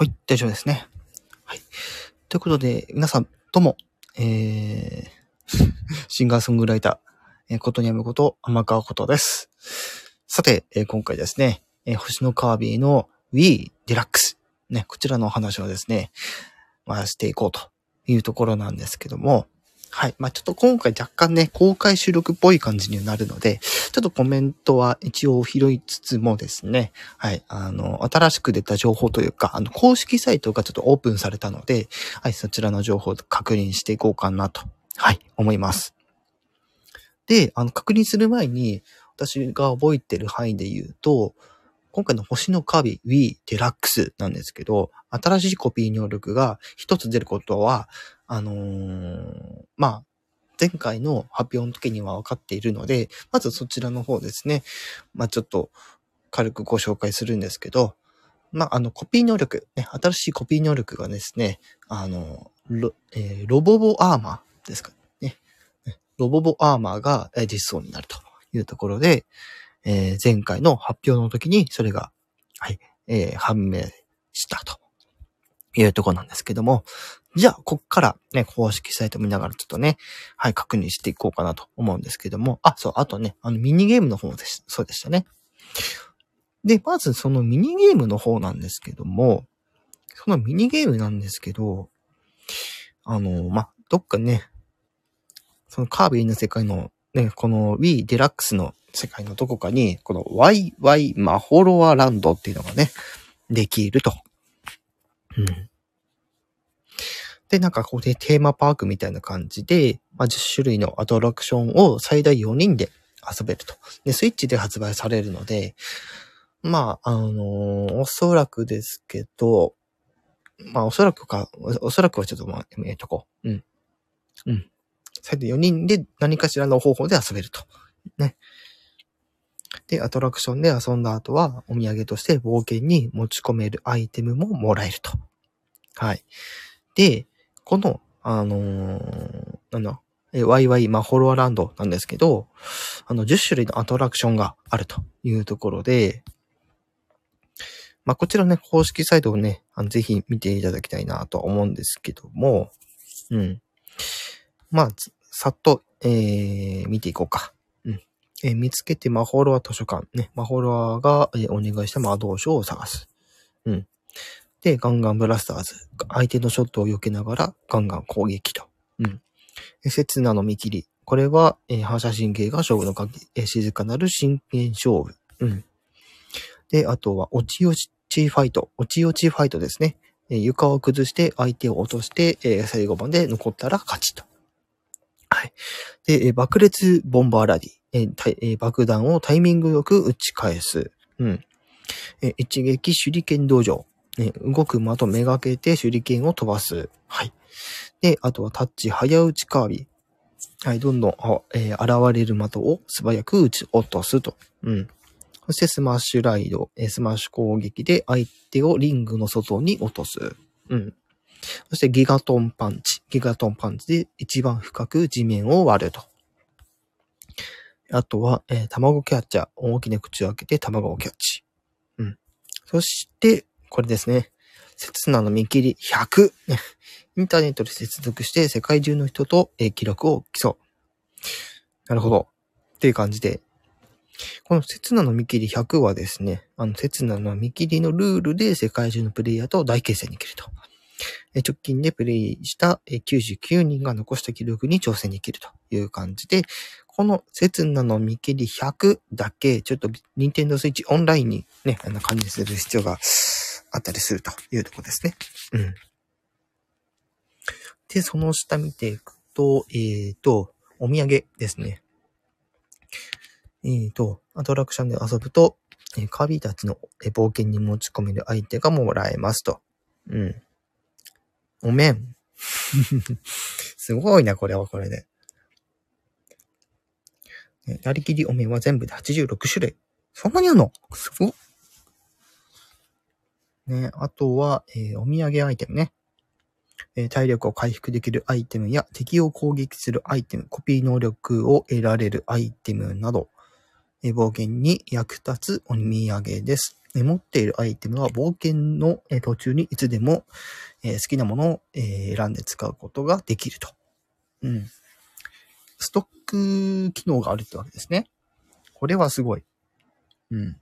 はい、大丈夫ですね。はい。ということで、皆さん、どうも、えー、シンガーソングライター、えー、ことにやむこと、天川ことです。さて、えー今回ですね、えー星のカービィの Wii Deluxe、ね、こちらのお話をですね、まあ、していこうというところなんですけども、はい。まあ、ちょっと今回若干ね、公開収録っぽい感じになるので、ちょっとコメントは一応拾いつつもですね、はい。あの、新しく出た情報というか、あの、公式サイトがちょっとオープンされたので、はい。そちらの情報を確認していこうかなと、はい。思います。で、あの、確認する前に、私が覚えてる範囲で言うと、今回の星のカービィ Wii Deluxe なんですけど、新しいコピー能力が一つ出ることは、あのーまあ、前回の発表の時には分かっているので、まずそちらの方ですね。まあ、ちょっと軽くご紹介するんですけど、まあ、あの、コピー能力、ね、新しいコピー能力がですね、あの、ロ,、えーロボボアーマーですかね。ロボボアーマーが実装になるというところで、えー前回の発表の時にそれが、はい、えー判明したというとこなんですけども、じゃあ、こっからね、公式サイト見ながらちょっとね、はい、確認していこうかなと思うんですけども、あ、そう、あとね、あの、ミニゲームの方です。そうでしたね。で、まずそのミニゲームの方なんですけども、そのミニゲームなんですけど、あの、ま、どっかね、そのカービィの世界のね、この Wii デラックスの世界のどこかに、この YY マホロアランドっていうのがね、できると。うん。で、なんかここでテーマパークみたいな感じで、まあ、10種類のアトラクションを最大4人で遊べると。で、スイッチで発売されるので、まあ、あのーおそらくですけど、まあ、おそらくか、おそらくはちょっとまあ、やめとこう。うん。うん。最大4人で何かしらの方法で遊べると。ね。で、アトラクションで遊んだ後は、お土産として冒険に持ち込めるアイテムももらえると。はい。で、この、あのーなんだ、え、ワイワイマホロアランドなんですけど、あの、10種類のアトラクションがあるというところで、まあ、こちらね、公式サイトをね、あのぜひ見ていただきたいなと思うんですけども、うん。まあ、さっと、えー、見ていこうか。えー見つけてマホロア図書館。ね、マホロアが、えーお願いした魔導書を探す。うん。で、ガンガンブラスターズ。相手のショットを避けながら、ガンガン攻撃と。うん。刹那の見切り。これは、えー反射神経が勝負の鍵。えー静かなる真剣勝負。うん。で、あとは、落ち落ちファイト。落ち落ちファイトですね。えー床を崩して相手を落として、えー最後まで残ったら勝ちと。はい。で、えー爆裂ボンバーラディ。えーたえー爆弾をタイミングよく打ち返す。うん。え一撃手裏剣道場。ね、動く的めがけて手裏剣を飛ばす。はい。で、あとはタッチ早打ちカービィ。はい、どんどん、えー現れる的を素早く打ち落とすと。うん。そしてスマッシュライド、えスマッシュ攻撃で相手をリングの外に落とす。うん。そしてギガトンパンチ。ギガトンパンチで一番深く地面を割ると。あとは、えー卵キャッチャー。大きな口を開けて卵をキャッチ。うん。そして、これですね。刹那の見切り100。インターネットで接続して世界中の人と、えー記録を競う。なるほど。っていう感じで。この刹那の見切り100はですね、あの、刹那の見切りのルールで世界中のプレイヤーと大決戦に行けると。直近でプレイした99人が残した記録に挑戦できるという感じで、この刹那の見切り100だけ、ちょっと、ニンテンドースイッチオンラインにね、あの、管理する必要があったりするというとこですね。うん。で、その下見ていくと、えーと、お土産ですね。えーと、アトラクションで遊ぶと、えカービィたちのえ冒険に持ち込める相手がもらえますと。うん。お面。すごいな、これはこれで。ねなりきりお面は全部で86種類。そんなにあるの？すごっ。ね、あとは、えーお土産アイテムね。えー体力を回復できるアイテムや敵を攻撃するアイテム、コピー能力を得られるアイテムなど、えー冒険に役立つお土産です。持っているアイテムは冒険の途中にいつでも好きなものを選んで使うことができると。うん。ストック機能があるってわけですね。これはすごい。うん。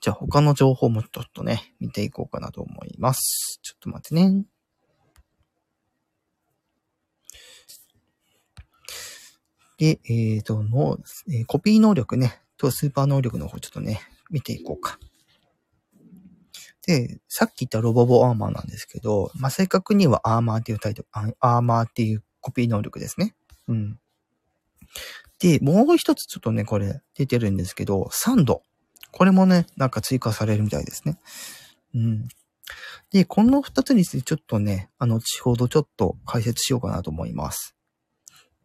じゃあ他の情報もちょっとね、見ていこうかなと思います。ちょっと待ってね。で、えっ、ー、と、の、えー、コピー能力ね、とスーパー能力の方ちょっとね、見ていこうか。で、さっき言ったロボボアーマーなんですけど、まあ、正確にはアーマーっていうタイトル、アーマーっていうコピー能力ですね。うん。で、もう一つちょっとね、これ出てるんですけど、サンド。これもね、なんか追加されるみたいですね。うん。で、この二つについてちょっとね、あの、後ほどちょっと解説しようかなと思います。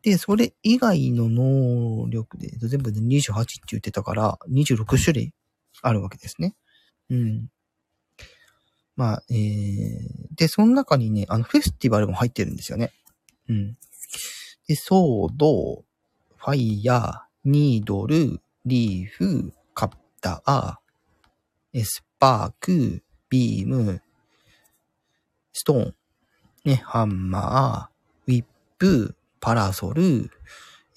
で、それ以外の能力で、全部で28って言ってたから、26種類あるわけですね。うん。まあ、えー、で、その中にね、あの、フェスティバルも入ってるんですよね。うん。で、ソード、ファイヤー、ニードル、リーフ、カッター、スパーク、ビーム、ストーン、ね、ハンマー、ウィップ、パラソル、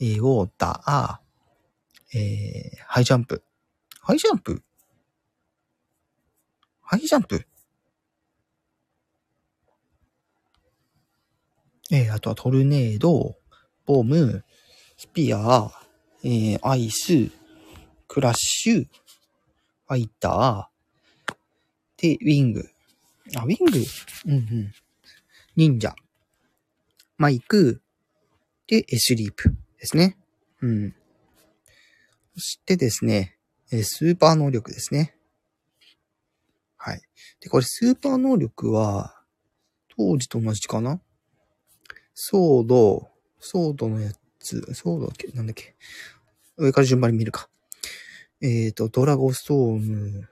えー、ウォーター、えー、ハイジャンプ。ハイジャンプ？ハイジャンプ？えー、あとはトルネード、ボム、スピア、えー、アイス、クラッシュ、ファイター、で、ウィング。あ、ウィング？うんうん。忍者。マイク、で、スリープですね。うん。そしてですね、スーパー能力ですね。はい。で、これスーパー能力は、当時と同じかな？ソード、ソードのやつ、ソードだっけ？なんだっけ？上から順番に見るか。えっ、ー、と、ドラゴストーム、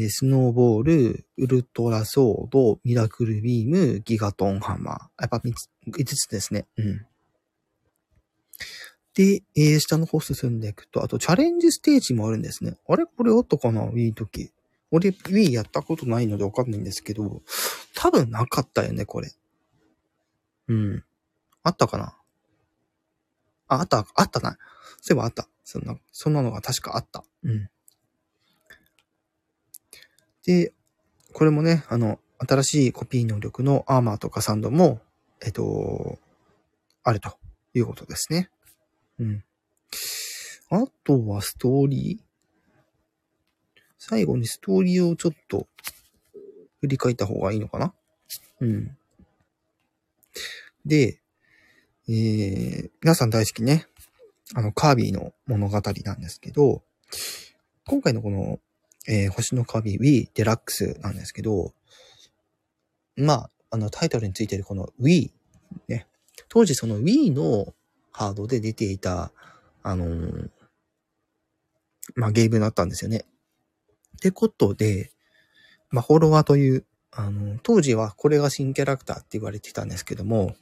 えスノーボール、ウルトラソード、ミラクルビーム、ギガトンハンマー。やっぱ3つ、5つですね。うん。で、えー、下の方進んでいくと、あとチャレンジステージもあるんですね。あれ？これあったかな ?Wii 時。俺 Wii やったことないのでわかんないんですけど、多分なかったよね、これ。うん。あったかな？あ、あった、あったな。そういえばあった。そんな、そんなのが確かあった。うん。で、これもね、あの、新しいコピー能力のアーマーとかサンドも、えっと、あるということですね。うん。あとはストーリー？最後にストーリーをちょっと振り返った方がいいのかな？うん。で、えー、皆さん大好きね、あの、カービィの物語なんですけど、今回のこのえー、星のカビ Wii デラックスなんですけど、まあ、あのタイトルについてるこの Wii、ね、当時その Wii のハードで出ていた、あのー、まあ、ゲームだったんですよね。ってことで、まあ、フォロワーという、あの、当時はこれが新キャラクターって言われてたんですけども、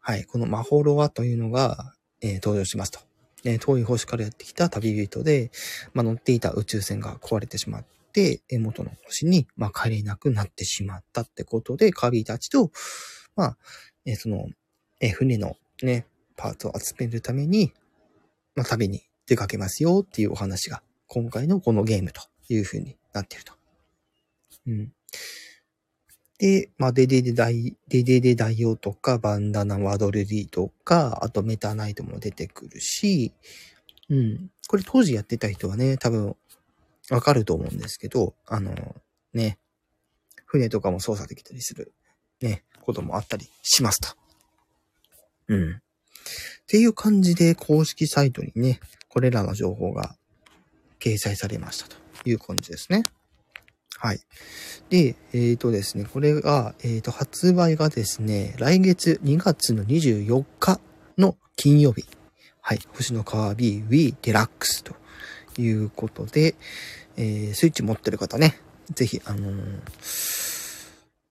はい、このマホロワというのが、えー、登場しますと。え遠い星からやってきた旅人で、まあ、乗っていた宇宙船が壊れてしまって、元の星に、まあ、帰れなくなってしまったってことで、カビたちと、まあ、えその、え船のね、パーツを集めるために、まあ、旅に出かけますよっていうお話が、今回のこのゲームという風になっていると。うん。で、まあ、デデデ大、デデデ大王とか、バンダナワドルディとか、あとメタナイトも出てくるし、うん。これ当時やってた人はね、多分、わかると思うんですけど、あの、ね、船とかも操作できたりする、ね、こともあったりしますと。うん。っていう感じで公式サイトにね、これらの情報が掲載されましたという感じですね。はい。で、えっ、ー、とですね、これが、えっ、ー、と、発売がですね、来月2月の24日の金曜日。はい。星のカービィ Wii デラックスということで、えー、スイッチ持ってる方ね、ぜひ、あの、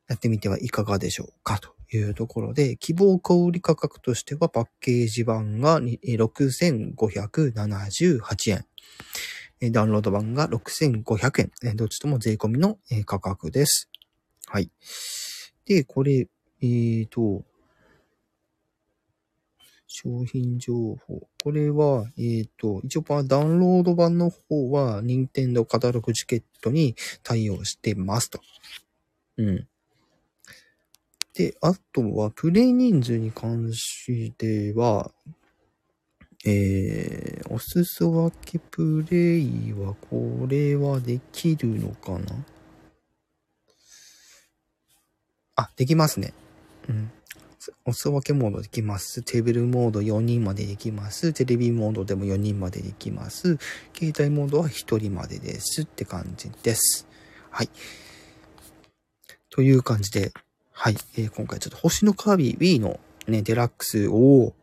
やってみてはいかがでしょうかというところで、希望小売価格としてはパッケージ版が6578円。えダウンロード版が6500円。えどっちとも税込みのえ価格です。はい。で、これ、えーと、商品情報。これは、えっ、と、一応ダウンロード版の方は、任天堂カタログチケットに対応してますと。うん。で、あとは、プレイ人数に関しては、えー、お裾分けプレイは、これはできるのかな？あ、できますね。うん。お裾分けモードできます。テーブルモード4人までできます。テレビモードでも4人までできます。携帯モードは1人までですって感じです。はい。という感じで、はい。えー今回ちょっと星のカービィ Wii のね、デラックスを、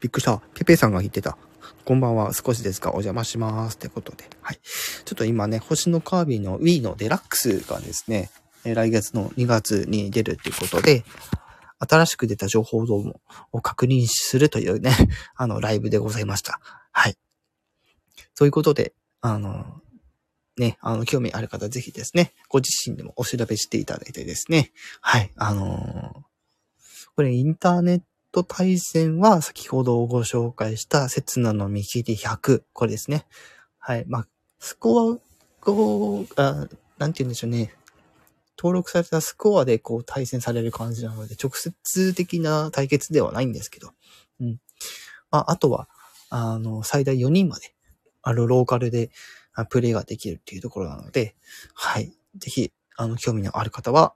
びっくりした。ペペさんが言ってた。こんばんは。少しですが、お邪魔します。ってことで。はい。ちょっと今ね、星のカービィの Wii のデラックスがですね、来月の2月に出るっていうことで、新しく出た情報どもを確認するというね、あの、ライブでございました。はい。ということで、あの、ね、あの、興味ある方ぜひですね、ご自身でもお調べしていただいてですね、はい、あのこれインターネットト対戦は先ほどご紹介した刹那の見切り100、これですね。はい、まあ、スコア、こう、あなんて言うんでしょうね。登録されたスコアでこう対戦される感じなので、直接的な対決ではないんですけど。うん。まあ、あとは、あの、最大4人まで、あの、ローカルでプレイができるっていうところなので、はい。ぜひ、あの、興味のある方は、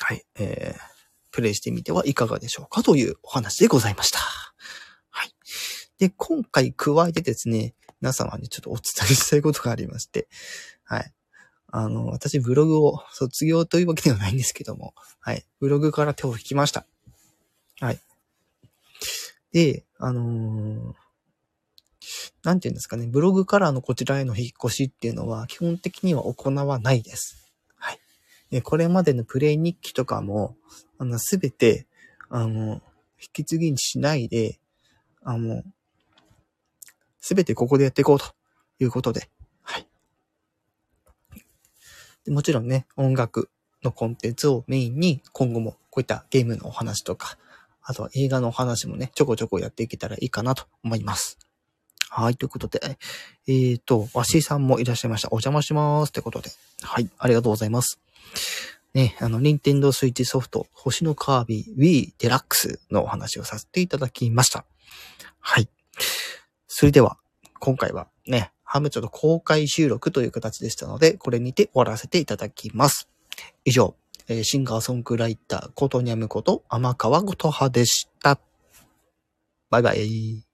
はい、えー、プレイしてみてはいかがでしょうかというお話でございました。はい。で、今回加えてですね、皆様にちょっとお伝えしたいことがありまして、はい。あの、私ブログを卒業というわけではないんですけども、はい。ブログから手を引きました。はい。で、あのーなんていうんですかね、ブログからのこちらへの引っ越しっていうのは基本的には行わないです。これまでのプレイ日記とかも、あの、すべて、あの、引き継ぎにしないで、あの、すべてここでやっていこうということで、はい。でもちろんね、音楽のコンテンツをメインに今後もこういったゲームのお話とか、あとは映画のお話もね、ちょこちょこやっていけたらいいかなと思います。はい、ということで、えーと、わしさんもいらっしゃいました。お邪魔します。ってことで。はい、ありがとうございます。ね、あの、任天堂スイッチソフト、星のカービィ Wii デラックスのお話をさせていただきました。はい。それでは、今回はね、ハムちょっと公開収録という形でしたので、これにて終わらせていただきます。以上、えーシンガーソングライター、ことにゃむこと、天川ごとはでした。バイバイ。